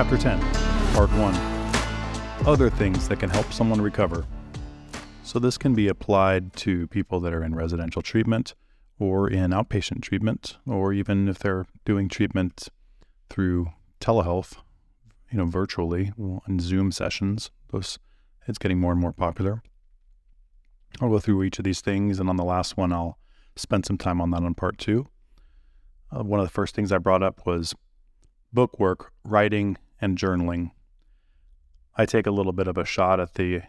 Chapter 10, Part 1 Other things that can help someone recover. So, this can be applied to people that are in residential treatment or in outpatient treatment, or even if they're doing treatment through telehealth, you know, virtually on Zoom sessions. Those, it's getting more and more popular. I'll go through each of these things, and on the last one, I'll spend some time on that on part two. Uh, one of the first things I brought up was book work, writing, and journaling. I take a little bit of a shot at the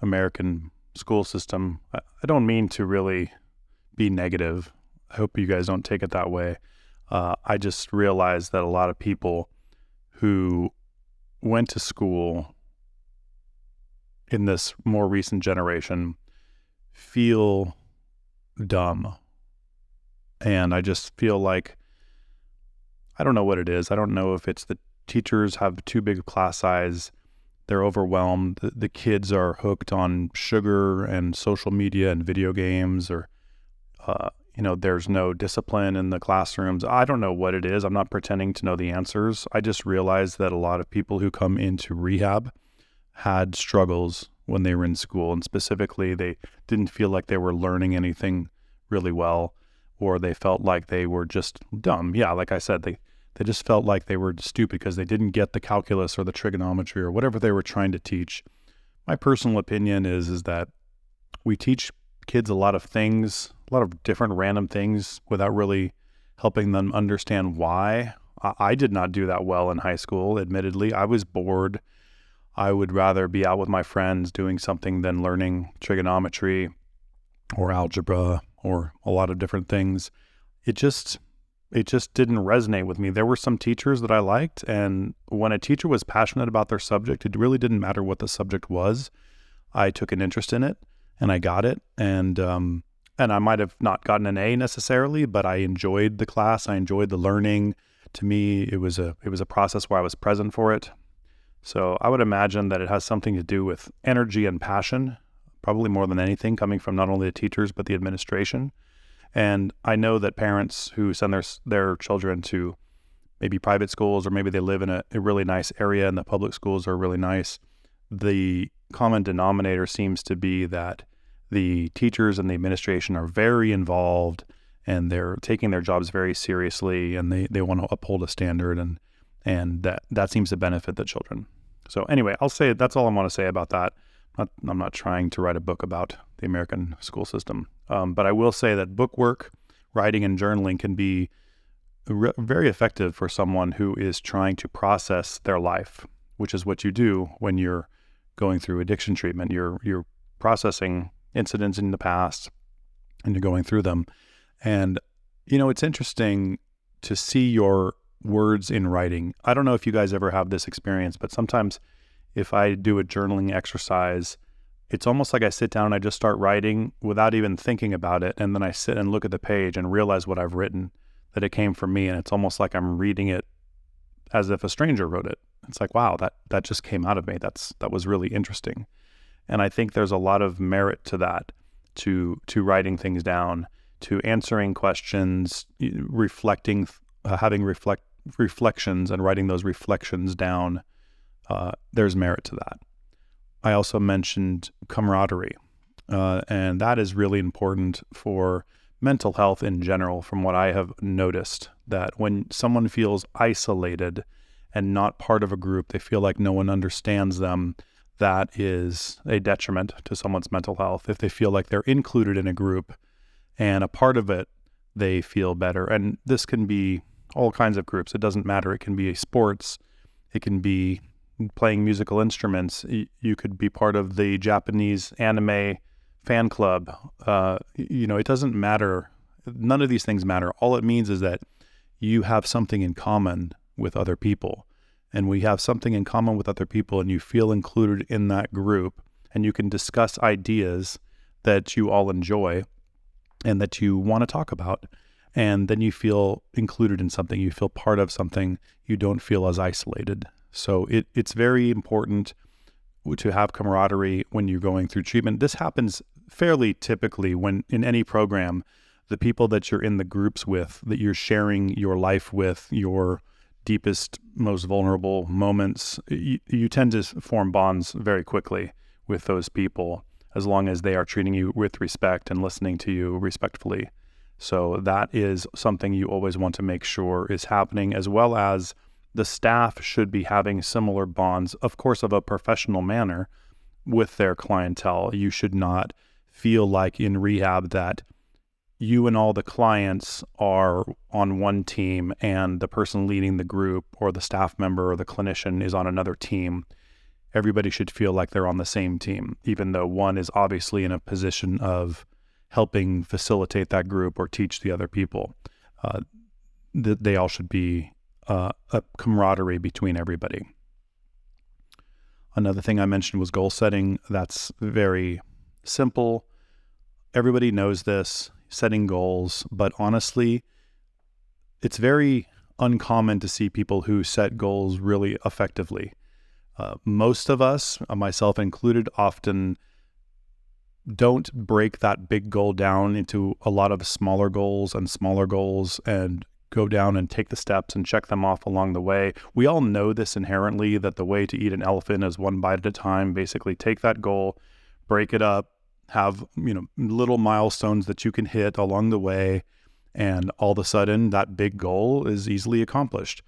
American school system. I, don't mean to really be negative. I hope you guys don't take it that way. Uh, I just realized that a lot of people who went to school in this more recent generation feel dumb. And I just feel like I don't know what it is. I don't know if it's the teachers have too big a class size, they're overwhelmed, the, the kids are hooked on sugar and social media and video games, or, uh, you know, there's no discipline in the classrooms. I don't know what it is. I'm not pretending to know the answers. I just realized that a lot of people who come into rehab had struggles when they were in school. And specifically, they didn't feel like they were learning anything really well, or they felt like they were just dumb. Yeah, like I said, they, they just felt like they were stupid because they didn't get the calculus or the trigonometry or whatever they were trying to teach. My personal opinion is is that we teach kids a lot of things, a lot of different random things without really helping them understand why. I, I did not do that well in high school, admittedly. I was bored I would rather be out with my friends doing something than learning trigonometry or algebra or a lot of different things. It just it just didn't resonate with me. There were some teachers that I liked and when a teacher was passionate about their subject, it really didn't matter what the subject was. I took an interest in it and I got it and um and I might have not gotten an A necessarily, but I enjoyed the class. I enjoyed the learning. To me, it was a it was a process where I was present for it. So I would imagine that it has something to do with energy and passion, probably more than anything, coming from not only the teachers but the administration. And I know that parents who send their their children to maybe private schools or maybe they live in a, a really nice area and the public schools are really nice. The common denominator seems to be that the teachers and the administration are very involved and they're taking their jobs very seriously and they, they want to uphold a standard and and that that seems to benefit the children. So anyway, I'll say that's all I want to say about that. Not, I'm not trying to write a book about the American school system, um, but I will say that book work, writing, and journaling can be re- very effective for someone who is trying to process their life, which is what you do when you're going through addiction treatment. You're you're processing incidents in the past, and you're going through them. And you know, it's interesting to see your words in writing. I don't know if you guys ever have this experience, but sometimes if I do a journaling exercise, it's almost like I sit down and I just start writing without even thinking about it. And then I sit and look at the page and realize what I've written, that it came from me. And it's almost like I'm reading it as if a stranger wrote it. It's like, wow, that, that just came out of me. That's, that was really interesting. And I think there's a lot of merit to that, to, to writing things down, to answering questions, reflecting, uh, having reflect, reflections and writing those reflections down, uh, there's merit to that. I also mentioned camaraderie, uh, and that is really important for mental health in general, from what I have noticed. That when someone feels isolated and not part of a group, they feel like no one understands them. That is a detriment to someone's mental health. If they feel like they're included in a group and a part of it, they feel better. And this can be all kinds of groups. It doesn't matter. It can be sports, it can be playing musical instruments. You could be part of the Japanese anime fan club. Uh, you know, it doesn't matter. None of these things matter. All it means is that you have something in common with other people. And we have something in common with other people, and you feel included in that group, and you can discuss ideas that you all enjoy and that you want to talk about and then you feel included in something you feel part of something you don't feel as isolated so it, it's very important to have camaraderie when you're going through treatment this happens fairly typically when in any program the people that you're in the groups with that you're sharing your life with your deepest, most vulnerable moments, you, you tend to form bonds very quickly with those people as long as they are treating you with respect and listening to you respectfully. So that is something you always want to make sure is happening, as well as the staff should be having similar bonds, of course, of a professional manner with their clientele. You should not feel like in rehab that you and all the clients are on one team and the person leading the group or the staff member or the clinician is on another team. Everybody should feel like they're on the same team, even though one is obviously in a position of helping facilitate that group or teach the other people. Uh, th- they all should be uh, a camaraderie between everybody. Another thing I mentioned was goal setting. That's very simple. Everybody knows this, setting goals, but honestly, it's very uncommon to see people who set goals really effectively. Uh, most of us, myself included, often don't break that big goal down into a lot of smaller goals and smaller goals and go down and take the steps and check them off along the way. We all know this inherently that the way to eat an elephant is one bite at a time. Basically, take that goal, break it up, have, you know, little milestones that you can hit along the way, and all of a sudden that big goal is easily accomplished.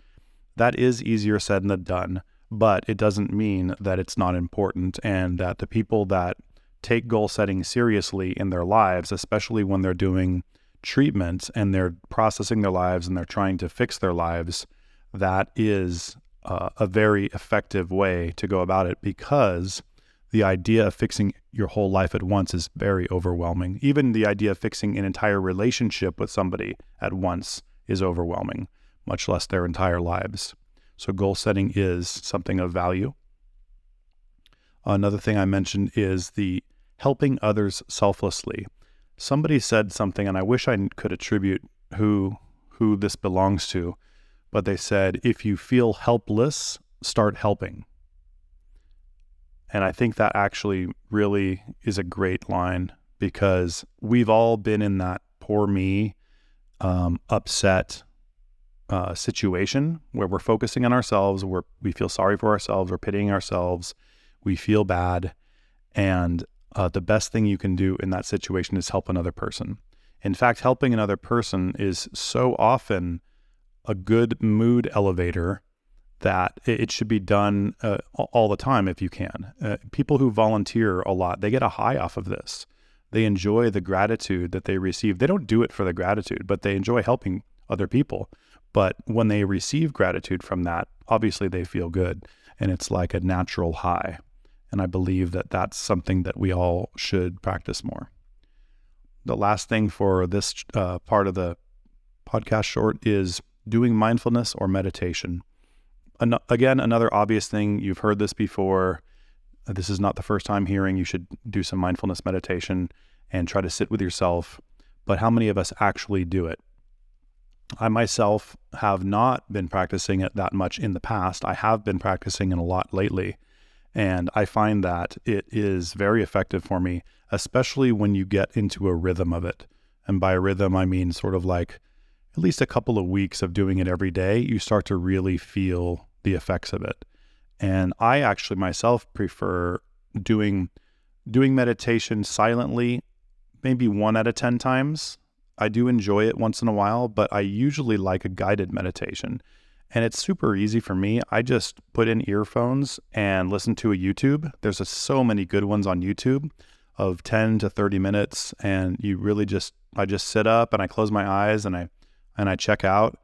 That is easier said than done, but it doesn't mean that it's not important and that the people that take goal setting seriously in their lives, especially when they're doing treatment and they're processing their lives and they're trying to fix their lives, that is uh, a very effective way to go about it because the idea of fixing your whole life at once is very overwhelming. Even the idea of fixing an entire relationship with somebody at once is overwhelming, much less their entire lives. So, goal setting is something of value. Another thing I mentioned is the helping others selflessly. Somebody said something, and I wish I could attribute who who this belongs to, but they said, if you feel helpless, start helping. And I think that actually really is a great line because we've all been in that poor me, um, upset uh, situation where we're focusing on ourselves, where we feel sorry for ourselves, we're pitying ourselves, we feel bad. And uh, the best thing you can do in that situation is help another person. In fact, helping another person is so often a good mood elevator that it should be done uh, all the time if you can. Uh, people who volunteer a lot, they get a high off of this. They enjoy the gratitude that they receive. They don't do it for the gratitude, but they enjoy helping other people. But when they receive gratitude from that, obviously they feel good and it's like a natural high. And I believe that that's something that we all should practice more. The last thing for this uh, part of the podcast short is doing mindfulness or meditation. An- again, another obvious thing, you've heard this before. This is not the first time hearing you should do some mindfulness meditation and try to sit with yourself. But how many of us actually do it? I myself have not been practicing it that much in the past. I have been practicing it a lot lately. And I find that it is very effective for me, especially when you get into a rhythm of it. And by rhythm, I mean sort of like at least a couple of weeks of doing it every day, you start to really feel the effects of it. And I actually myself prefer doing doing meditation silently, maybe one out of 10 times. I do enjoy it once in a while, but I usually like a guided meditation and it's super easy for me. I just put in earphones and listen to a YouTube. There's a, so many good ones on YouTube of 10 to 30 minutes and you really just I just sit up and I close my eyes and I and I check out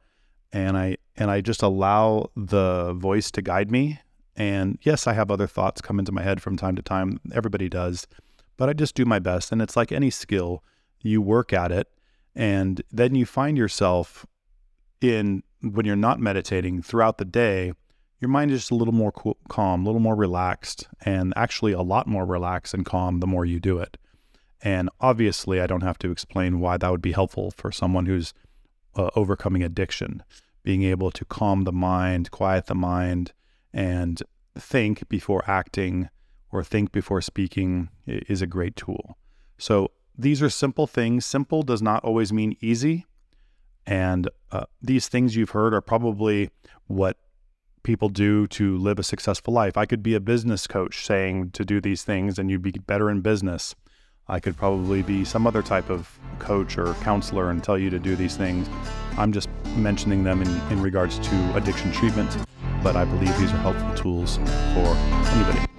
and I and I just allow the voice to guide me. And yes, I have other thoughts come into my head from time to time. Everybody does. But I just do my best and it's like any skill. You work at it and then you find yourself in when you're not meditating throughout the day, your mind is just a little more cool, calm, a little more relaxed, and actually a lot more relaxed and calm the more you do it. And obviously, I don't have to explain why that would be helpful for someone who's uh, overcoming addiction. Being able to calm the mind, quiet the mind, and think before acting or think before speaking is a great tool. So these are simple things. Simple does not always mean easy. And uh, these things you've heard are probably what people do to live a successful life. I could be a business coach saying to do these things and you'd be better in business. I could probably be some other type of coach or counselor and tell you to do these things. I'm just mentioning them in, in regards to addiction treatment, but I believe these are helpful tools for anybody.